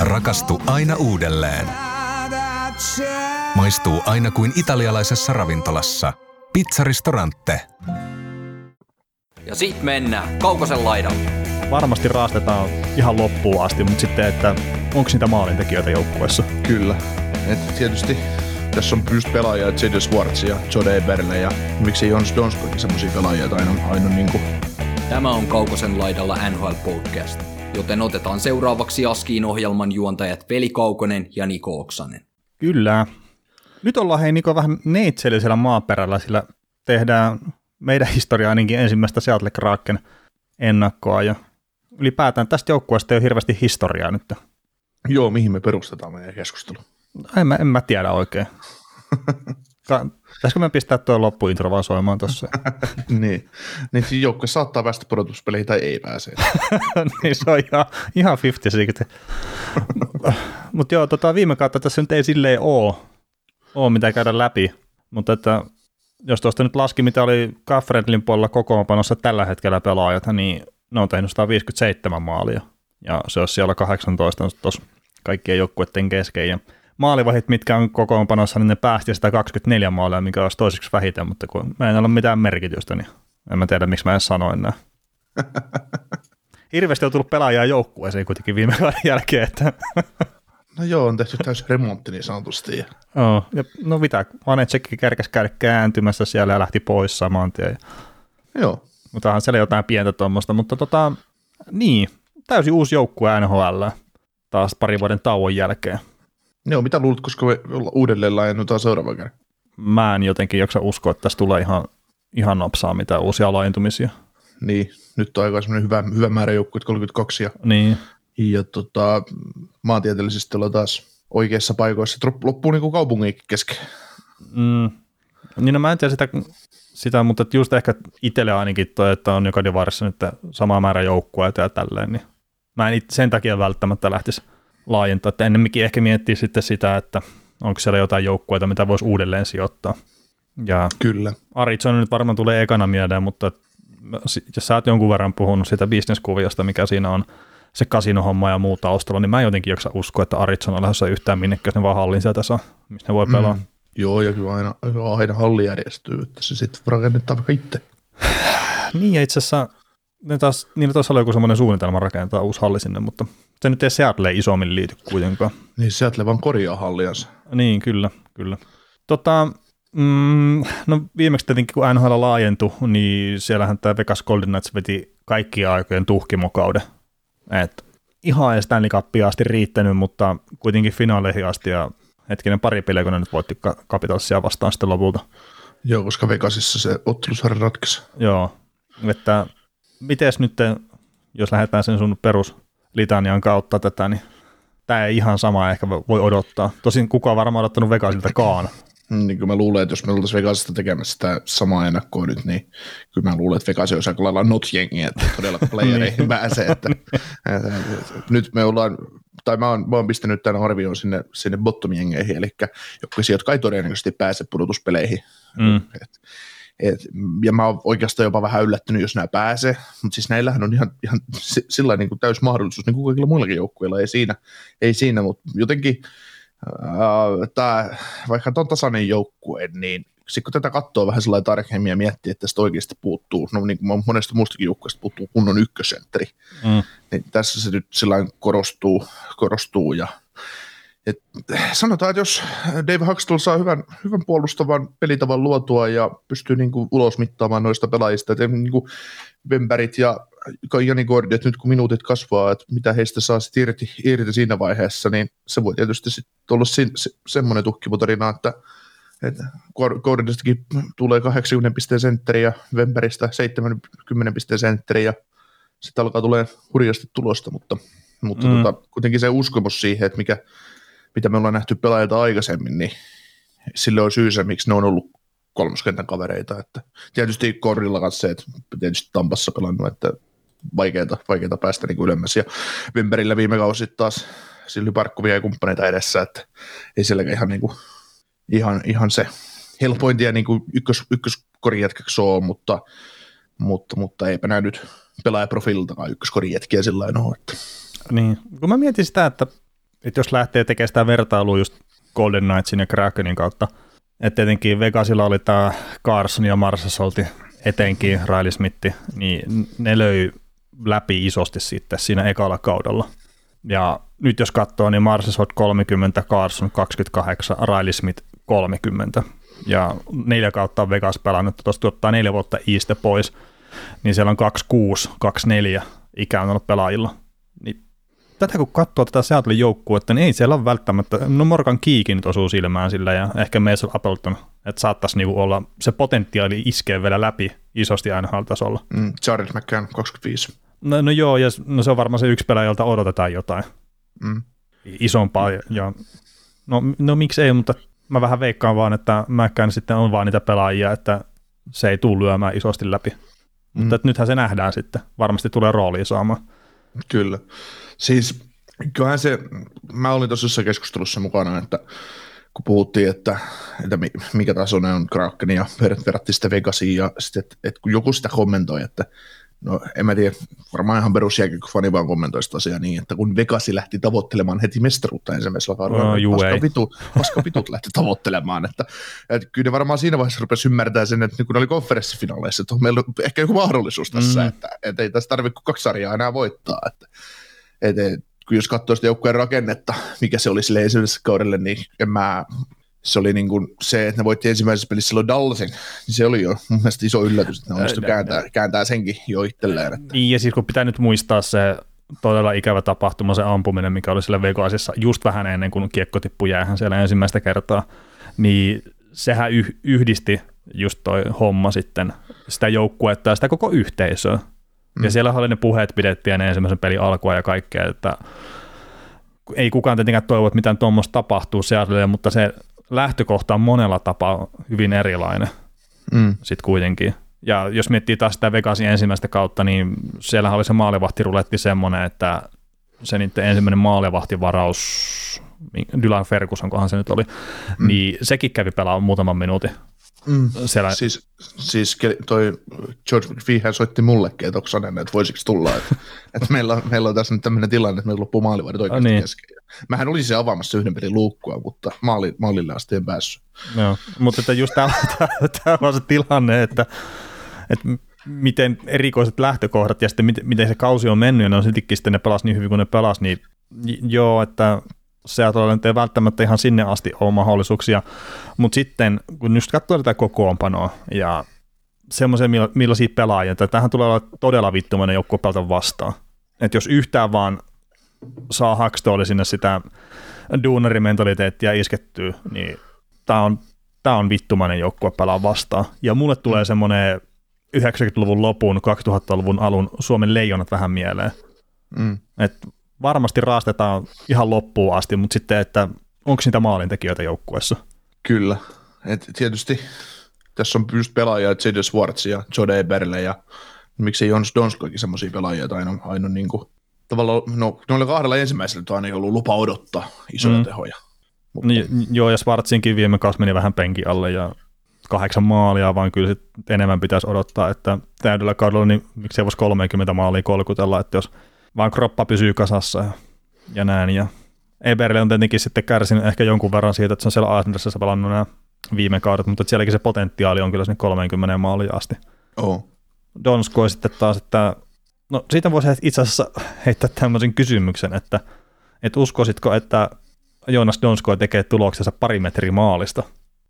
Rakastu aina uudelleen. Maistuu aina kuin italialaisessa ravintolassa. Pizzaristorante. Ja sit mennään Kaukosen laidalle. Varmasti raastetaan ihan loppuun asti, mutta sitten, että onko niitä maalintekijöitä joukkueessa? Kyllä. Et tietysti tässä on just pelaajia, J.D. Schwartz ja Jode Eberle ja miksi Jons Donsbergin semmoisia pelaajia, että aina, aina niin kuin... Tämä on Kaukosen laidalla NHL Podcast, joten otetaan seuraavaksi Askiin ohjelman juontajat Veli Kaukonen ja Niko Oksanen. Kyllä. Nyt ollaan hei Niko vähän neitsellisellä maaperällä, sillä tehdään meidän historiaa ainakin ensimmäistä Seattle Kraken ennakkoa ja ylipäätään tästä joukkueesta ei ole hirveästi historiaa nyt. Joo, mihin me perustetaan meidän keskustelu? En mä, en mä tiedä oikein. Pitäisikö me pistää tuo loppuintro vaan soimaan tuossa? niin, niin siis joukkue saattaa päästä pudotuspeleihin tai ei pääse. niin se on ihan, ihan 50 Mutta joo, tota, viime kautta tässä nyt ei silleen ole, ole mitä käydä läpi, mutta että jos tuosta nyt laski, mitä oli Kaffredlin puolella kokoonpanossa tällä hetkellä pelaajat, niin ne on tehnyt 157 maalia, ja se olisi siellä 18 tuossa kaikkien joukkueiden kesken, ja maalivahit, mitkä on kokoonpanossa, niin ne päästi 124 maalia, mikä olisi toiseksi vähiten, mutta kun mä en ole mitään merkitystä, niin en mä tiedä, miksi mä en sanoin näin. Hirveästi on tullut pelaajaa joukkueeseen kuitenkin viime kauden jälkeen, että No joo, on tehty täysin remontti niin sanotusti. Oh, ja no mitä, Vanetsekki kärkäs käydä kääntymässä siellä ja lähti pois saman tien. Joo. Mutta onhan siellä jotain pientä tuommoista, mutta tota, niin, täysin uusi joukkue NHL taas pari vuoden tauon jälkeen. Joo, mitä luulet, koska me uudelleen laajennutaan seuraavan kerran? Mä en jotenkin jaksa uskoa, että tässä tulee ihan, ihan nopsaa mitään uusia laajentumisia. Niin, nyt on aika semmoinen hyvä, hyvä määrä joukkueet, 32 ja, Niin, ja tota, maantieteellisesti ollaan taas oikeissa paikoissa, että loppuu niin kuin kaupunginkin kesken. mm, niin no mä en tiedä sitä, sitä mutta just ehkä itselle ainakin toi, että on joka divarissa nyt sama määrä joukkueita ja tälleen, niin mä en it- sen takia välttämättä lähtisi laajentaa, että ennemminkin ehkä miettiä sitten sitä, että onko siellä jotain joukkueita, mitä voisi uudelleen sijoittaa. Ja Kyllä. Arizona nyt varmaan tulee ekana mieleen, mutta jos sä oot jonkun verran puhunut sitä bisneskuviosta, mikä siinä on, se kasinohomma ja muu taustalla, niin mä en jotenkin jaksa uskoa, että Arizona on lähdössä yhtään minnekään, ne vaan hallin sieltä saa, missä ne voi pelaa. Mm. Joo, ja kyllä aina, aina halli järjestyy, että se sitten rakennetaan vaikka itse. Niin, ja itse asiassa ne taas, niillä taas oli joku semmoinen suunnitelma rakentaa uusi halli sinne, mutta se nyt ei Seattle isommin liity kuitenkaan. Niin Seattle vaan korjaa halliansa. Niin, kyllä, kyllä. Tota, mm, no viimeksi tietenkin kun NHL laajentui, niin siellähän tämä Vegas Golden Knights veti kaikkia aikojen tuhkimokauden. Et ihan ei Stanley Cupia asti riittänyt, mutta kuitenkin finaaleihin asti ja hetkinen pari peliä, kun ne nyt voitti Capitalsia vastaan sitten lopulta. Joo, koska Vegasissa se ottelusarja ratkesi. Joo, että mites nyt, jos lähdetään sen sun peruslitanian kautta tätä, niin tämä ei ihan sama ehkä voi odottaa. Tosin kukaan varmaan odottanut Vegasiltakaan. Niin kuin mä luulen, että jos me oltaisiin Vegasista tekemässä sitä samaa ennakkoa nyt, niin kyllä mä luulen, että Vegas olisi aika lailla not-jengiä, että todella playereihin pääsee. Että, että, että, nyt me ollaan, tai mä oon, mä oon pistänyt tämän arvioon sinne, sinne bottom-jengeihin, eli joukkueisiin, jotka ei todennäköisesti pääse pudotuspeleihin. Mm. Et, et, ja mä oon oikeastaan jopa vähän yllättynyt, jos nämä pääsee, mutta siis näillähän on ihan, ihan sillä niin kuin täys mahdollisuus, niin kuin kaikilla muillakin joukkueilla, ei siinä, ei siinä mutta jotenkin äh, tää, vaikka on tasainen joukkue, niin sitten kun tätä katsoo vähän sellainen tarkemmin ja miettii, että tästä oikeasti puuttuu, no niin kuin monesta muustakin joukkueesta puuttuu kunnon ykkösentteri, Mm. niin tässä se nyt sillä korostuu, korostuu ja et, sanotaan, että jos Dave Huxtell saa hyvän, hyvän puolustavan pelitavan luotua ja pystyy niin kuin ulos mittaamaan noista pelaajista, että niin kuin ja Jani Gordi, että nyt kun minuutit kasvaa, että mitä heistä saa sit irti, irti siinä vaiheessa, niin se voi tietysti sitten olla se, se, semmoinen tuhkiputarina, että, että Gordistakin tulee 80 pisteen sentteri ja Wemberistä 70 pisteen sentteri ja sitten alkaa tulee hurjasti tulosta, mutta, mutta mm. tota, kuitenkin se uskomus siihen, että mikä, mitä me ollaan nähty pelaajilta aikaisemmin, niin sille on syy se, miksi ne on ollut kolmoskentän kavereita. Että tietysti Korrilla kanssa se, että tietysti Tampassa pelannut, että vaikeita, vaikeita päästä niin ylemmäs. Ja Wimberillä viime kausi taas sillä parkkuvia ja kumppaneita edessä, että ei sielläkään ihan, niin kuin, ihan, ihan se helpointia niin kuin ykkös, ykköskorin jätkäksi ole, mutta, mutta, mutta eipä näy nyt pelaajaprofiililtakaan ykköskorin jätkiä sillä lailla ole. Että. Niin, kun mä mietin sitä, että, että jos lähtee tekemään sitä vertailua just Golden Knightsin ja Krakenin kautta, että tietenkin Vegasilla oli tämä Carson ja Marsasolti, etenkin Riley Smith, niin ne löi läpi isosti sitten siinä ekalla kaudella. Ja nyt jos katsoo, niin Marsasolt 30, Carson 28, Riley Smith 30. Ja neljä kautta on Vegas pelannut, tuosta ottaa neljä vuotta iistä pois, niin siellä on 26, 24 ikään ollut pelaajilla. Tätä kun katsoo tätä Seattle joukkuetta, niin ei siellä ole välttämättä, no Morgan Kiikin nyt osuu silmään sillä ja ehkä Mason Appleton, että saattaisi niinku olla se potentiaali iskee vielä läpi isosti NHL-tasolla. Mm, Jared McCann 25. No, no joo, ja no se on varmaan se yksi pelaaja, jolta odotetaan jotain Mm. isompaa. Ja, ja no, no miksi ei, mutta mä vähän veikkaan vaan, että McCann sitten on vaan niitä pelaajia, että se ei tule lyömään isosti läpi. Mm. Mutta nythän se nähdään sitten. Varmasti tulee rooliin saamaan. Kyllä. Siis kyllähän se, mä olin tuossa keskustelussa mukana, että kun puhuttiin, että, että mi- mikä tasoinen on Kraken ja ver- verrattiin sitä Vegasiin ja sitten, että, että kun joku sitä kommentoi, että no en mä tiedä, varmaan ihan perusjääkiekko-fani vaan kommentoi sitä asiaa niin, että kun Vegasi lähti tavoittelemaan heti mestaruutta ensimmäisellä kaudella, No, niin juu, ei. vitu, paska vitut lähti tavoittelemaan, että, että kyllä ne varmaan siinä vaiheessa rupesi ymmärtää sen, että kun ne oli konferenssifinaaleissa, että on meillä ehkä joku mahdollisuus tässä, Mm. että, että ei tässä tarvitse kuin kaksi sarjaa enää voittaa, että, että kun jos katsoo sitä joukkueen rakennetta, mikä se oli sille ensimmäiselle kaudelle, niin en mä, se oli niin kuin se, että ne voitti ensimmäisessä pelissä silloin Dallasin, niin se oli jo mun mielestä iso yllätys, että ne onnistui Ää, kääntää, kääntää senkin jo itselleen. Että, Niin, ja siis kun pitää nyt muistaa se todella ikävä tapahtuma, se ampuminen, mikä oli sillä Vegasissa just vähän ennen kuin kiekko tippui jäähän siellä ensimmäistä kertaa, niin sehän yh- yhdisti just toi homma sitten sitä joukkuetta ja sitä koko yhteisöä. Mm. Ja siellä oli ne puheet pidettiin ennen ensimmäisen pelin alkua ja kaikkea, että ei kukaan tietenkään toivo, että mitään tuommoista tapahtuu Seattlelle, mutta se lähtökohta on monella tapaa hyvin erilainen mm. sitten kuitenkin. Ja jos miettii taas sitä Vegasin ensimmäistä kautta, niin siellä oli se maalivahtiruletti semmoinen, että se niiden ensimmäinen maalivahtivaraus, Dylan Ferguson, kohan se nyt oli, mm. niin sekin kävi pelaamaan muutaman minuutin. Mm. Siellä, Siis, siis toi George McPhee soitti mullekin, että onko että voisiko tulla, että, että meillä, on, meillä on tässä nyt tämmöinen tilanne, että meillä loppuu maalivahdit oikeasti niin. niin. kesken. Mähän olisin se avaamassa yhden pelin luukkua, mutta maali, maalille asti en päässyt. joo, mutta että just tämä, tämä on se tilanne, että, että miten erikoiset lähtökohdat ja sitten miten, miten se kausi on mennyt ja ne on siltikin sitten ne pelas niin hyvin kuin ne pelas, niin joo, että Seattle nyt ei välttämättä ihan sinne asti ole mahdollisuuksia, mutta sitten kun just katsoo tätä kokoonpanoa ja semmoisia milla- millaisia pelaajia, että tähän tulee olla todella vittumainen joukkue pelata vastaan. Että jos yhtään vaan saa Hackstallille sinne sitä duunarimentaliteettia iskettyä, niin tämä on, tää on vittumainen joukkue pelaa vastaan. Ja mulle tulee semmoinen 90-luvun lopun, 2000-luvun alun Suomen leijonat vähän mieleen. Mm. Et varmasti raastetaan ihan loppuun asti, mutta sitten, että onko niitä maalintekijöitä joukkueessa? Kyllä. Et tietysti tässä on just pelaajia, J.D. Swartz ja Jode Eberle ja miksei Jons Donskoikin semmoisia pelaajia, että aina, aina niin kuin, tavallaan, no noilla kahdella ensimmäisellä on aina ollut lupa odottaa isoja Mm. tehoja. Mutta, Niin, joo, ja Schwarzinkin viime kausi meni vähän penkin alle ja kahdeksan maalia, vaan kyllä sit enemmän pitäisi odottaa, että täydellä kaudella niin miksei voisi 30 maalia kolkutella, että jos vaan kroppa pysyy kasassa ja, ja näin. Ja Eberle on tietenkin sitten kärsinyt ehkä jonkun verran siitä, että se on siellä Islandersissa pelannut nämä viime kaudet, mutta sielläkin se potentiaali on kyllä sinne 30 maalia asti. oh. Donskoi sitten taas, että no siitä voisi itse asiassa heittää tämmöisen kysymyksen, että, että uskoisitko, että Joonas Donskoi tekee tuloksensa pari metriä maalista,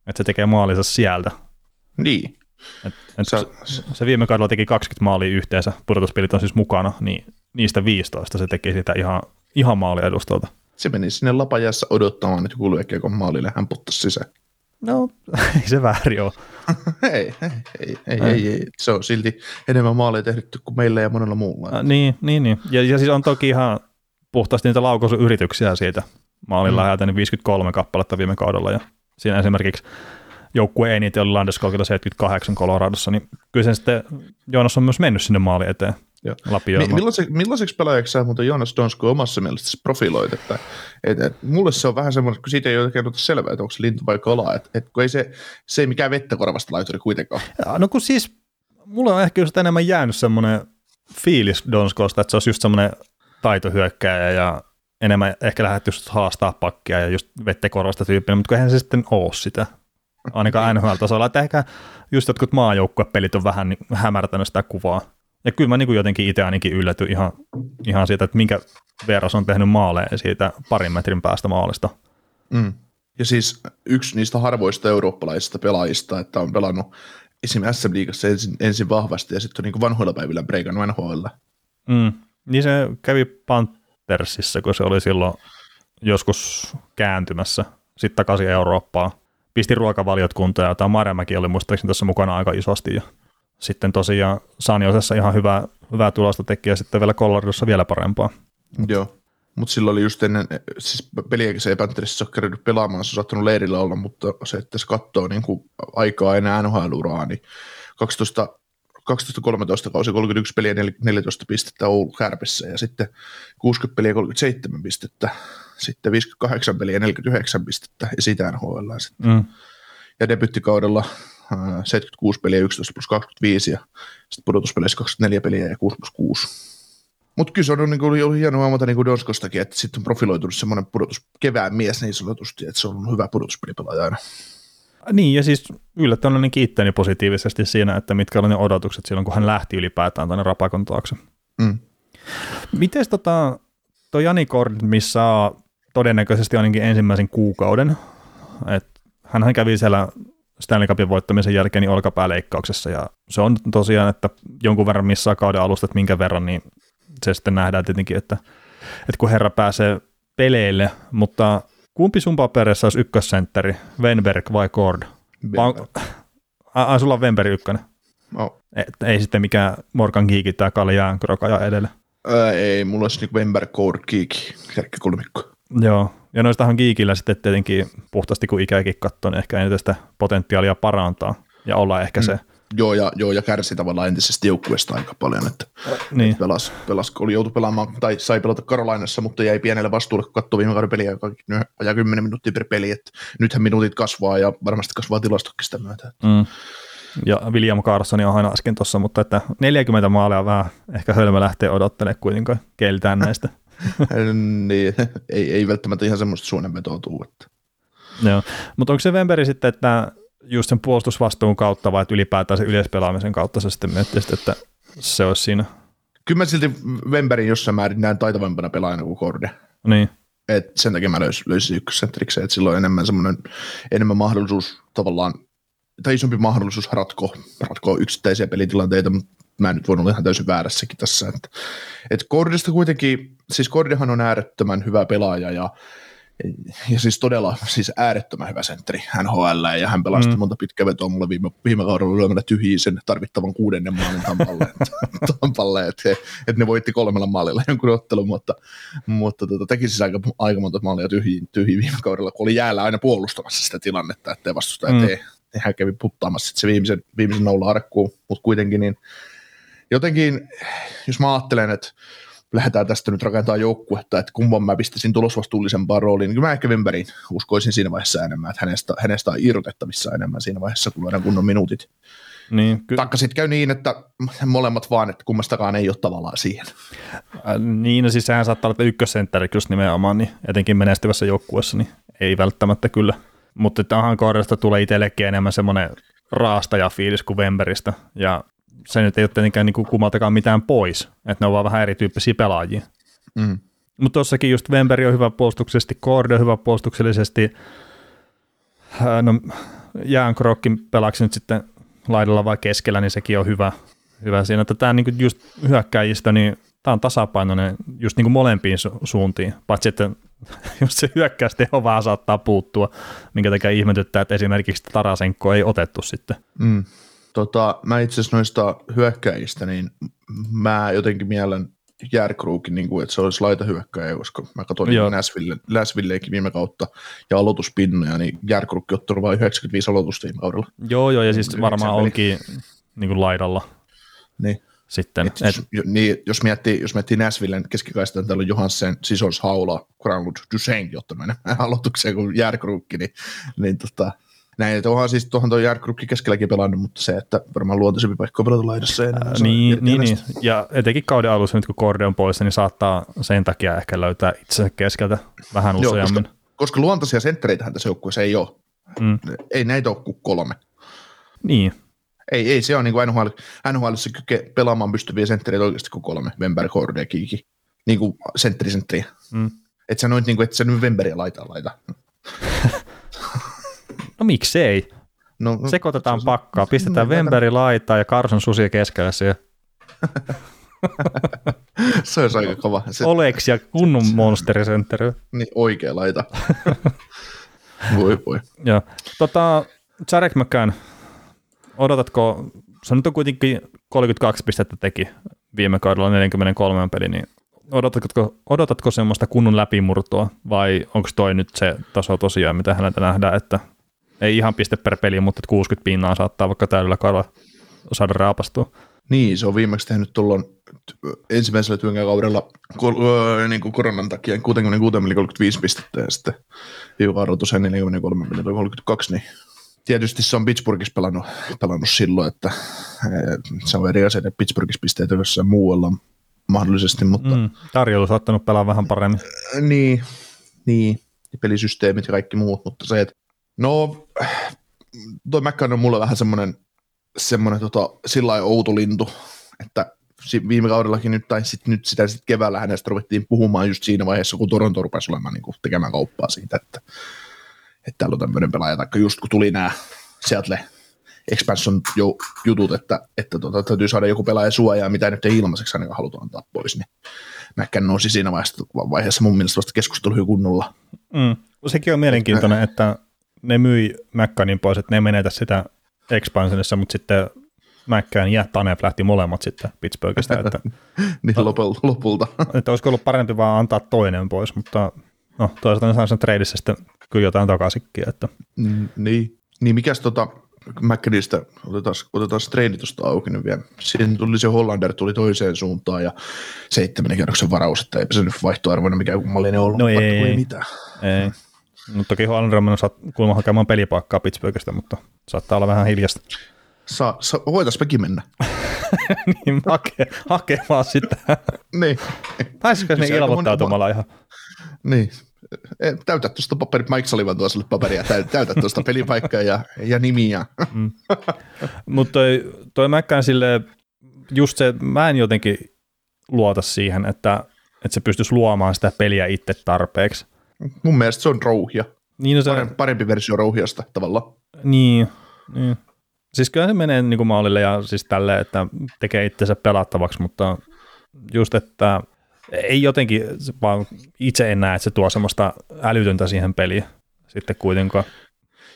että se tekee maalinsa sieltä. Niin. Et, et Sä, se, se viime kaudella teki 20 maalia yhteensä, pudotuspelit on siis mukana, niin niistä 15 se teki sitä ihan, ihan maalia edustalta. se meni sinne lapajässä odottamaan, että joku lyökiekon maalille hän puttasi sisään. No, ei se väärin ole. ei, ei, ei, ei, ei, ei, se on silti enemmän maaleja tehty kuin meillä ja monella muulla. Äh, niin, niin, niin. Ja, ja siis on toki ihan puhtaasti niitä laukaisuyrityksiä siitä maalin Mm. läheltä, niin 53 kappaletta viime kaudella. Ja siinä esimerkiksi joukkue eniten oli Landeskogilla 78 Coloradossa, niin kyllä sen sitten Joonas on myös mennyt sinne maali eteen lapioimaan. millaise, millaiseksi pelaajaksi sä muuten Jonas Donsko omassa mielestäsi profiloit? Että, et, et, mulle se on vähän semmoinen, kun siitä ei ole kerrota selvää, että onko se lintu vai kala. Että et, kun ei se, se ei mikään vettä korvasta laituri kuitenkaan. Ja, No kun siis, mulle on ehkä just enemmän jäänyt semmoinen fiilis Donskosta, että se olisi just semmoinen taitohyökkääjä ja enemmän ehkä lähdet just haastaa pakkia ja just vettekorvasta tyyppinen, mutta eihän se sitten ole sitä, ainakaan NHL-tasolla. Että ehkä just jotkut maajoukkuepelit on vähän niin hämärtänyt sitä kuvaa. Ja kyllä mä niin kuin jotenkin itse ainakin yllätyin ihan, ihan siitä, että minkä verran on tehnyt maaleja siitä parin metrin päästä maalista. Mm. Ja siis yksi niistä harvoista eurooppalaisista pelaajista, että on pelannut esimerkiksi SM-liigassa ensin, ensin vahvasti ja sitten on niin vanhoilla päivillä breikannut NHL. Mm. Niin se kävi Panthersissa, kun se oli silloin joskus kääntymässä sitten takaisin Eurooppaan. Pisti ruokavaliot kuntoon ja tämä Marjamäki oli muistaakseni tässä mukana aika isosti. Ja sitten tosiaan Saniosessa ihan hyvää, hyvää tulosta teki ja sitten vielä Coloradossa vielä parempaa. Joo, mutta silloin oli just ennen, siis peliäkin se ei Pantherissa ole kerännyt pelaamaan, se on saattanut leirillä olla, mutta se, että se katsoo niin kuin aikaa ennen NHL-uraa, niin 12 12-13 kausi 31 peliä 14 pistettä Oulu Kärpissä ja sitten 60 peliä 37 pistettä, sitten 58 peliä 49 pistettä ja sitä NHL sitten. Mm. Ja debyttikaudella 76 peliä 11 plus 25 ja sitten pudotuspeleissä 24 peliä ja 6 plus 6. Mutta kyllä se on niin kuin, ollut hienoa huomata niin kuin Donskostakin, että sitten on profiloitunut semmoinen pudotus, kevään mies niin sanotusti, että se on hyvä pudotuspelipelaaja aina. Niin, ja siis yllättävän niin kiittäni positiivisesti siinä, että mitkä oli ne odotukset silloin, kun hän lähti ylipäätään tänne Rapakon taakse. Mm. Miten tota, toi Jani Kord, missä todennäköisesti ainakin ensimmäisen kuukauden, että hän kävi siellä Stanley Cupin voittamisen jälkeen niin olkapääleikkauksessa, ja se on tosiaan, että jonkun verran missä kauden alusta, että minkä verran, niin se sitten nähdään tietenkin, että, että kun herra pääsee peleille, mutta kumpi sun paperissa olisi ykkössentteri, Wenberg vai Cord? Ai, sulla on Wenberg ykkönen? Oh. Et, ei sitten mikään Morgan Geeki tai Kalle Jäänkrok aja edelle. Ää, ei, mulla olisi niin Wenberg, Cord, Geek, kolmikko. Joo, ja noistahan Geekillä sitten tietenkin puhtaasti kun ikäkin katsoo, niin ehkä eniten sitä potentiaalia parantaa ja olla ehkä mm. se Joo, ja, joo, ja kärsi tavallaan entisestä joukkueesta aika paljon, että, niin. että pelas, pelas, oli joutu pelaamaan, tai sai pelata Karolainassa, mutta jäi pienelle vastuulle, kun katsoi viime kauden peliä, joka ajaa 10 minuuttia per peli, että nythän minuutit kasvaa, ja varmasti kasvaa tilastokin sitä myötä. Mm. Ja William Carson on aina äsken tuossa, mutta että 40 maalia vähän ehkä hölmö lähtee odottelemaan kuitenkaan keltään näistä. niin, ei, ei välttämättä ihan semmoista suonenvetoa tuu. Että. Joo, mutta onko se Vemberi sitten, että just sen puolustusvastuun kautta vai että ylipäätään sen yleispelaamisen kautta sä sitten miettisit, että se olisi siinä? Kyllä mä silti Wemberin jossain määrin näen taitavampana pelaajana kuin Korde. Niin. Et sen takia mä löysin, löysin ykkössentteriksi, että silloin on enemmän semmoinen, enemmän mahdollisuus tavallaan, tai isompi mahdollisuus ratkoa, ratkoa yksittäisiä pelitilanteita, mutta mä en nyt voinut olla ihan täysin väärässäkin tässä. Että, et Kordista kuitenkin, siis Kordihan on äärettömän hyvä pelaaja ja ja siis todella siis äärettömän hyvä sentteri NHL, ja hän pelasti mm. monta pitkä vetoa mulle viime, viime kaudella lyömällä tyhjiin sen tarvittavan kuudennen maalin Tampalle, tampalle että, että ne voitti kolmella maalilla jonkun ottelun, mutta, mutta tota, teki siis aika, aika monta maalia tyhjiin, tyhjiin viime kaudella, kun oli jäällä aina puolustamassa sitä tilannetta, ettei vastustaja mm. tee. Hän kävi puttaamassa se viimeisen, viimeisen nolla arkkuun, mutta kuitenkin niin jotenkin, jos mä ajattelen, että lähdetään tästä nyt rakentamaan joukkuetta, että kumman mä pistäisin tulosvastuullisempaan rooliin, niin mä ehkä Wemberin uskoisin siinä vaiheessa enemmän, että hänestä, hänestä on irrotettavissa enemmän siinä vaiheessa, kun luodaan kunnon minuutit. Niin, ky- Taikka sitten käy niin, että molemmat vaan, että kummastakaan ei ole tavallaan siihen. Äh, niin, no siis sehän saattaa olla ykkössentteri just nimenomaan, niin etenkin menestyvässä joukkueessa, niin ei välttämättä kyllä. Mutta tähän kohdasta tulee itsellekin enemmän semmoinen raastajafiilis kuin Wemberistä, ja se nyt ei ole tietenkään niin kummaltakaan mitään pois, että ne on vaan vähän erityyppisiä pelaajia. Mm. Mutta tuossakin just Wemberi on hyvä puolustuksellisesti, Korde on hyvä puolustuksellisesti, no Jäänkrokkin pelaaksi nyt sitten laidalla vai keskellä, niin sekin on hyvä, hyvä siinä, että tämä niin just hyökkäjistä, niin tämä on tasapainoinen just niin kuin molempiin su- suuntiin, paitsi että just se hyökkäysteho vähän saattaa puuttua, minkä takia ihmetyttää, että esimerkiksi Tarasenko ei otettu sitten. Mm. Tota, mä itse asiassa noista hyökkäjistä, niin mä jotenkin mielen Järkruukin, niin kuin, että se olisi laitahyökkäjä, koska mä katsoin niin Näsville, viime kautta ja aloituspinnoja, niin Järkruukki ottanut vain 95 aloitusta viime kaudella. Joo, joo, ja siis varmaan onkin niin kuin laidalla. Niin. Sitten, et, et, niin, jos miettii, jos miettii Näsvillen keskikaista, niin täällä on Johansen, Sisons, Haula, Granlund, Dusenkin ottanut enemmän aloitukseen kuin Järkruukki, niin, niin tota, Näin, että onhan siis tuohon tuo Järkrukki keskelläkin pelannut, mutta se, että varmaan luontaisempi paikka on pelata laidassa. Saa Niin, niin, niin, ja etenkin kauden alussa, nyt kun Korde on poissa, niin saattaa sen takia ehkä löytää itsensä keskeltä vähän Joo, useammin. koska, koska luontaisia senttereitähän tässä joukkueessa ei ole. Mm. Ei näitä ole kuin kolme. Niin, Ei, ei se on niin kuin NHL, NHLissa kyke pelaamaan pystyviä senttereitä oikeasti kuin kolme. Wember, Korde ja Kiiki. Niin kuin sentteri-sentteriä. Mm. Et sä noit niin kuin, et sä nyt Wemberiä laitaa laita. no miksei? No, no, Sekoitetaan se- pakkaa, pistetään No, Wemberi laitaa ja Carson Susi keskellä siihen. Se olisi aika kova. Se, Oleksi ja kunnon monsterisentteri. niin, oikea laita. voi voi. Joo. Tota, Jarek McCann, odotatko, se nyt on kuitenkin 32 pistettä teki viime kaudella 43 peli, niin odotatko, odotatko semmoista kunnon läpimurtoa vai onko toi nyt se taso tosiaan, mitä häneltä nähdään, että ei ihan piste per peli, mutta että 60 pinnaa saattaa vaikka täydellä kaudella saada raapastua. Niin, se on viimeksi tehnyt tuolloin ensimmäisellä työnkäykaudella kor- öö, niin kuin koronan takia 66 mieli 35 pistettä ja sitten tosiaan 43 mieli 32, niin tietysti se on Pittsburghissa pelannut, pelannut silloin, että eh, se on eri asia, että Pittsburghissa pisteitä jossain muualla mahdollisesti, mutta mm. Tarjolla saattanut pelaa vähän paremmin. niin, niin, pelisysteemit ja kaikki muut, mutta se, että no, toi McCann on mulle vähän semmoinen, semmoinen tota, sillä outo lintu, että viime kaudellakin nyt, tai sit, nyt sitä sitten keväällä hänestä ruvettiin puhumaan just siinä vaiheessa, kun Toronto rupesi olemaan niin kuin, tekemään kauppaa siitä, että, että täällä on tämmöinen pelaaja, tai just kun tuli nämä Seattle expansion jo, jutut, että, että tota, täytyy saada joku pelaaja suojaa, mitä nyt ei ilmaiseksi ainakaan haluta antaa pois, niin Mäkkän nousi siinä vaiheessa, vaiheessa mun mielestä vasta keskustelu kunnolla. Mm. Sekin on mielenkiintoinen, että ne myi Mäkkänin pois, että ne menetä sitä expansionissa, mutta sitten Mäkkään ja Tanev lähti molemmat sitten Pittsburghista, että, Niin lopulta. lopulta. että olisiko ollut parempi vaan antaa toinen pois, mutta no, toisaalta ne saa sen treidissä sitten kyllä jotain takaisinkin, että Mm, niin. Niin mikäs tota, McKinneystä, otetaan, otetaan se treeni tuosta auki nyt vielä. Siinä tuli se Hollander, tuli toiseen suuntaan ja seitsemän kierroksen varaus, että eipä se nyt vaihtoarvoinen mikä kummallinen ollut. No ei. ei mitään. ei. No toki Hollander on mennyt saat, kuulemma hakemaan pelipaikkaa Pittsburghista, mutta saattaa olla vähän hiljasta. Sa, sa, voitais mekin mennä. niin hake, hake vaan sitä. niin. Pääsisikö ne ilmoittautumalla ihan? niin. E, Täytä tuosta paperit, Mike Sullivan tuo sulle paperia, täytä, täytä tuosta pelipaikkaa ja, ja nimiä. Mutta toi, toi Mäkkään sille just se, mä en jotenkin luota siihen, että, että se pystyisi luomaan sitä peliä itse tarpeeksi. Mun mielestä se on rouhia. Niin, no se, Parempi, parempi versio rouhiasta tavallaan. niin, niin. Siis kyllä se menee niin kuin maalille ja siis tälleen, että tekee itsensä pelattavaksi, mutta just, että ei jotenkin, vaan itse en näe, että se tuo semmoista älytöntä siihen peliin sitten kuitenkaan.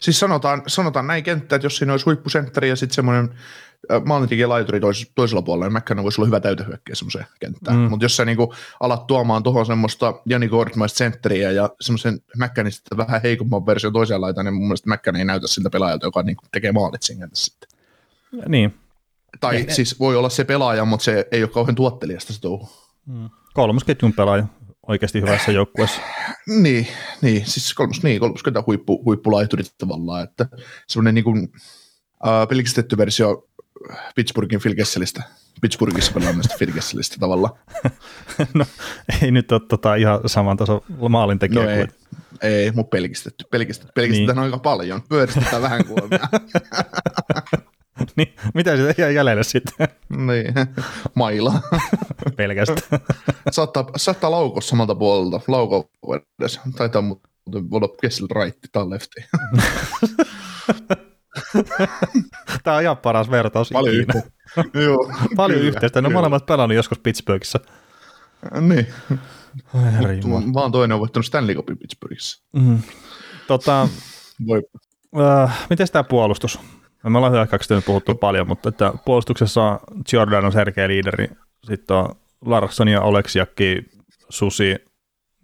Siis sanotaan, sanotaan näin kenttä, että jos siinä olisi huippusentteri ja sitten semmoinen maalintekijä laituri tois, toisella puolella, niin Mäkkänen voisi olla hyvä täytehyökkäjä semmoiseen kenttään. Mm. Mm. Mutta jos sä niinku alat tuomaan tuohon semmoista Jani Kortmaista sentteriä ja semmoisen Mäkkänistä vähän heikomman version toiseen laitaan, niin mun mielestä Mäkkänen ei näytä siltä pelaajalta, joka niinku tekee maalit siinä kentässä sitten. Niin, Tai Ne- ne- siis voi olla se pelaaja, mutta se ei ole kauhean tuottelijasta se touhu. kolmosketjun pelaaja oikeasti hyvässä joukkueessa. Niin, niin, siis kolmos, niin, kolmoskentän huippu, huippulaiturit tavallaan, että semmoinen niin kuin, äh, pelkistetty versio Pittsburghin Phil Kesselistä, Pittsburghissa pelanneesta Phil Kesselistä tavallaan. no, ei nyt ole tota ihan saman tason maalintekijä No kuin ei, ei, mutta pelkistetty, pelkistetty, pelkistetään niin. aika paljon, pyöristetään vähän kuolemia. niin, mitä sitä jää jäljelle sitten niin, maila. pelkästään? saattaa, saattaa laukos samalta puolelta, lauko edes, taitaa muuten olla Kessel right tai lefti. Tämä on ihan paras vertaus Paljon ikinä. yhteistä. Joo, Paljon kyllä, yhteistä. Ne on kyllä. molemmat pelannut joskus Pittsburghissa. Niin. Ai. Mä oon toinen on voittanut Stanley Cupin Pittsburghissa. Mm. Tota, Voi. äh, miten tämä puolustus? Me ollaan hyökkäyksestä nyt puhuttu paljon, mutta että puolustuksessa Jordan on selkeä liideri. Sitten on Larsson ja Oleksiakki, Susi.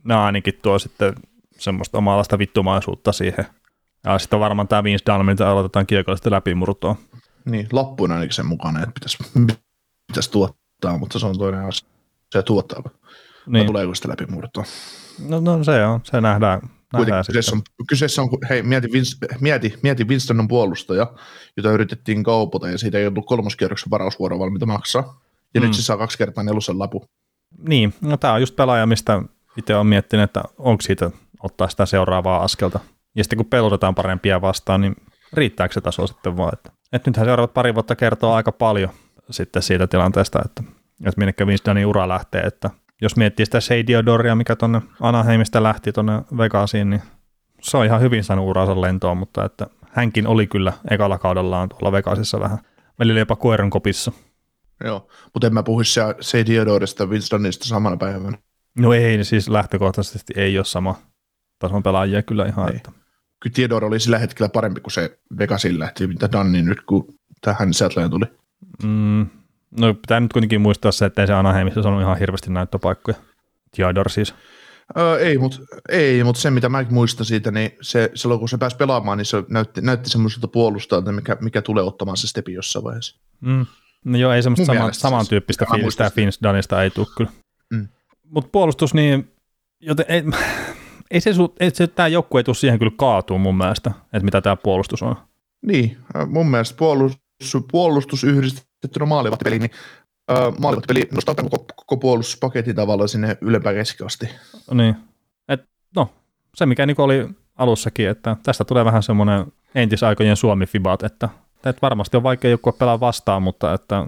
Nämä ainakin tuo sitten semmoista omanlaista vittumaisuutta siihen. Ja sitten varmaan tämä Vince Dunn, mitä aloitetaan kiekollista läpimurtoa. Niin, lappu on ainakin sen mukana, että pitäisi, pitäisi tuottaa, mutta se on toinen asia. Se tuottaa. Niin. tuleeko sitä läpimurtoa. No, no se on, se nähdään nähdään kyseessä on, kyseessä on, hei, mieti, Vince, mieti, mieti Winston on puolustaja, jota yritettiin kaupata ja siitä ei ollut kolmoskierroksen varausvuoro valmiita maksaa. Ja mm. nyt se saa kaksi kertaa nelosen lapu. Niin, no tämä on just pelaaja, mistä itse olen miettinyt, että onko siitä ottaa sitä seuraavaa askelta. Ja sitten kun pelutetaan parempia vastaan, niin riittääkö se taso sitten vaan. Että, että nythän seuraavat pari vuotta kertoo aika paljon sitten siitä tilanteesta, että, että minnekä Winsdonin ura lähtee, että jos miettii sitä Seidiodoria, mikä tuonne Anaheimista lähti tuonne Vegasiin, niin se on ihan hyvin saanut uransa lentoon, mutta että hänkin oli kyllä ekalla kaudellaan tuolla Vegasissa vähän välillä jopa koiran kopissa. Joo, mutta en mä puhu Seidiodorisesta Winstonista samana päivänä. No ei, siis lähtökohtaisesti ei ole sama tason pelaajia kyllä ihan. Ei. Että. Kyllä Theodor oli sillä hetkellä parempi kuin se Vegasin lähti, mitä Danni nyt, kun tähän Seattleen tuli. Mm, no pitää nyt kuitenkin muistaa se, että ei se Anaheimissa saanut ihan hirveästi näyttöpaikkoja. Theodor siis. Öö, ei, mutta ei, mut se mitä mä muistan siitä, niin se, silloin kun se pääsi pelaamaan, niin se näytti, näytti semmoiselta puolustajalta, mikä, mikä tulee ottamaan se stepi jossain vaiheessa. Mm. No joo, ei semmoista sama, samantyyppistä siis, fiilistä Finns Danista ei tule kyllä. Mm. Mutta puolustus, niin joten ei, ei se, ei se tämä joukkue ei tule siihen kyllä kaatuu mun mielestä, että mitä tämä puolustus on. Niin, mun mielestä puolustus, puolustus yhdistettynä maalivahtipeliin, niin uh, maalivahtipeli nostaa koko, koko puolustuspaketin tavallaan sinne ylempään keskiasti. Niin, Et, no se mikä niin oli alussakin, että tästä tulee vähän semmoinen entisaikojen Suomi-fibat, että, että varmasti on vaikea joukkue pelaa vastaan, mutta että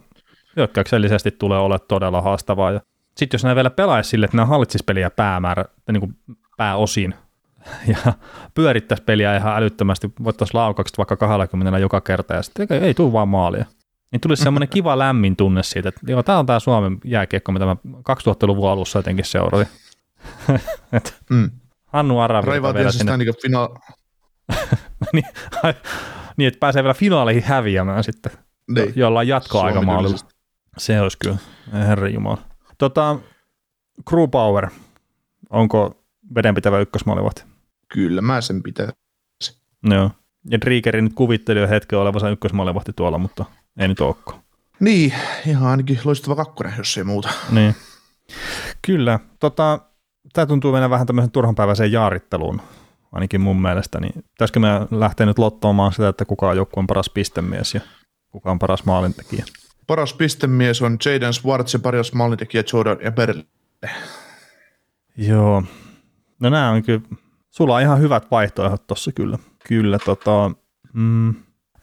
hyökkäyksellisesti tulee olla todella haastavaa. Ja sitten jos ne vielä pelaisi sille, että ne hallitsisi peliä päämäärä, niin kuin pääosin, ja pyörittäisi peliä ihan älyttömästi, voittaisi laukaukset vaikka 20 joka kerta, ja sitten ei, ei tule vaan maalia. Niin tulisi semmoinen kiva lämmin tunne siitä, että joo, tämä on tämä Suomen jääkiekko, mitä mä 2000-luvun alussa jotenkin seurasin. mm. Hannu Aravi vielä sinne. Niin fina- niin, niin, että pääsee vielä finaaleihin häviämään sitten, niin. jollain jatkoaikamaalilla. Se olisi kyllä, herra Jumala. Tota, Crew Power, onko vedenpitävä ykkösmaalivahti? Kyllä mä sen pitäisi. Joo. Ja Driegeri nyt kuvitteli jo hetken olevansa ykkösmaalivahti tuolla, mutta ei nyt olekaan. Niin, ihan ainakin loistava kakkonen, jos ei muuta. Niin. Kyllä. Tota, tämä tuntuu mennä vähän tämmöisen turhanpäiväiseen jaaritteluun, ainakin mun mielestä. Niin pitäisikö me lähteä nyt lottoamaan sitä, että kuka on joukkueen paras pistemies ja kuka on paras maalintekijä? Paras pistemies on Jaden Swartz ja paras maalintekijä Jordan Eberle. Joo. No nämä on kyllä, sulla on ihan hyvät vaihtoehdot tossa kyllä. Kyllä tota, mm,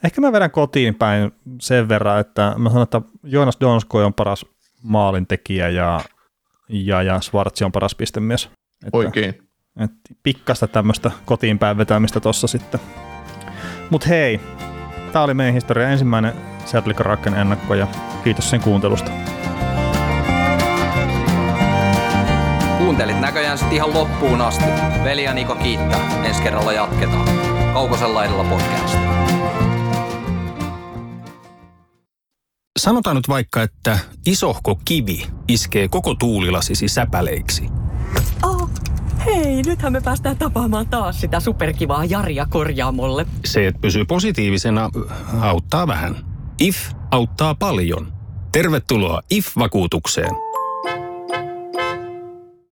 ehkä mä vedän kotiin päin sen verran, että mä sanon, että Joonas Donskoi on paras maalintekijä ja, ja, ja Swartz on paras pistemies. Että, Oikein. Että pikkasta tämmöistä kotiin päin vetämistä tossa sitten. Mut hei, tää oli meidän historia ensimmäinen Seattle Kraken ennakko ja kiitos sen kuuntelusta. Kuuntelit näköjään sitten ihan loppuun asti. Veli ja Niko kiittää. Ensi kerralla jatketaan. Kaukosen laidalla podcast. Sanotaan nyt vaikka, että isohko kivi iskee koko tuulilasisi säpäleiksi. Oh, hei, nythän me päästään tapaamaan taas sitä superkivaa Jaria korjaamolle. Se, että pysyy positiivisena, auttaa vähän. IF auttaa paljon. Tervetuloa IF-vakuutukseen.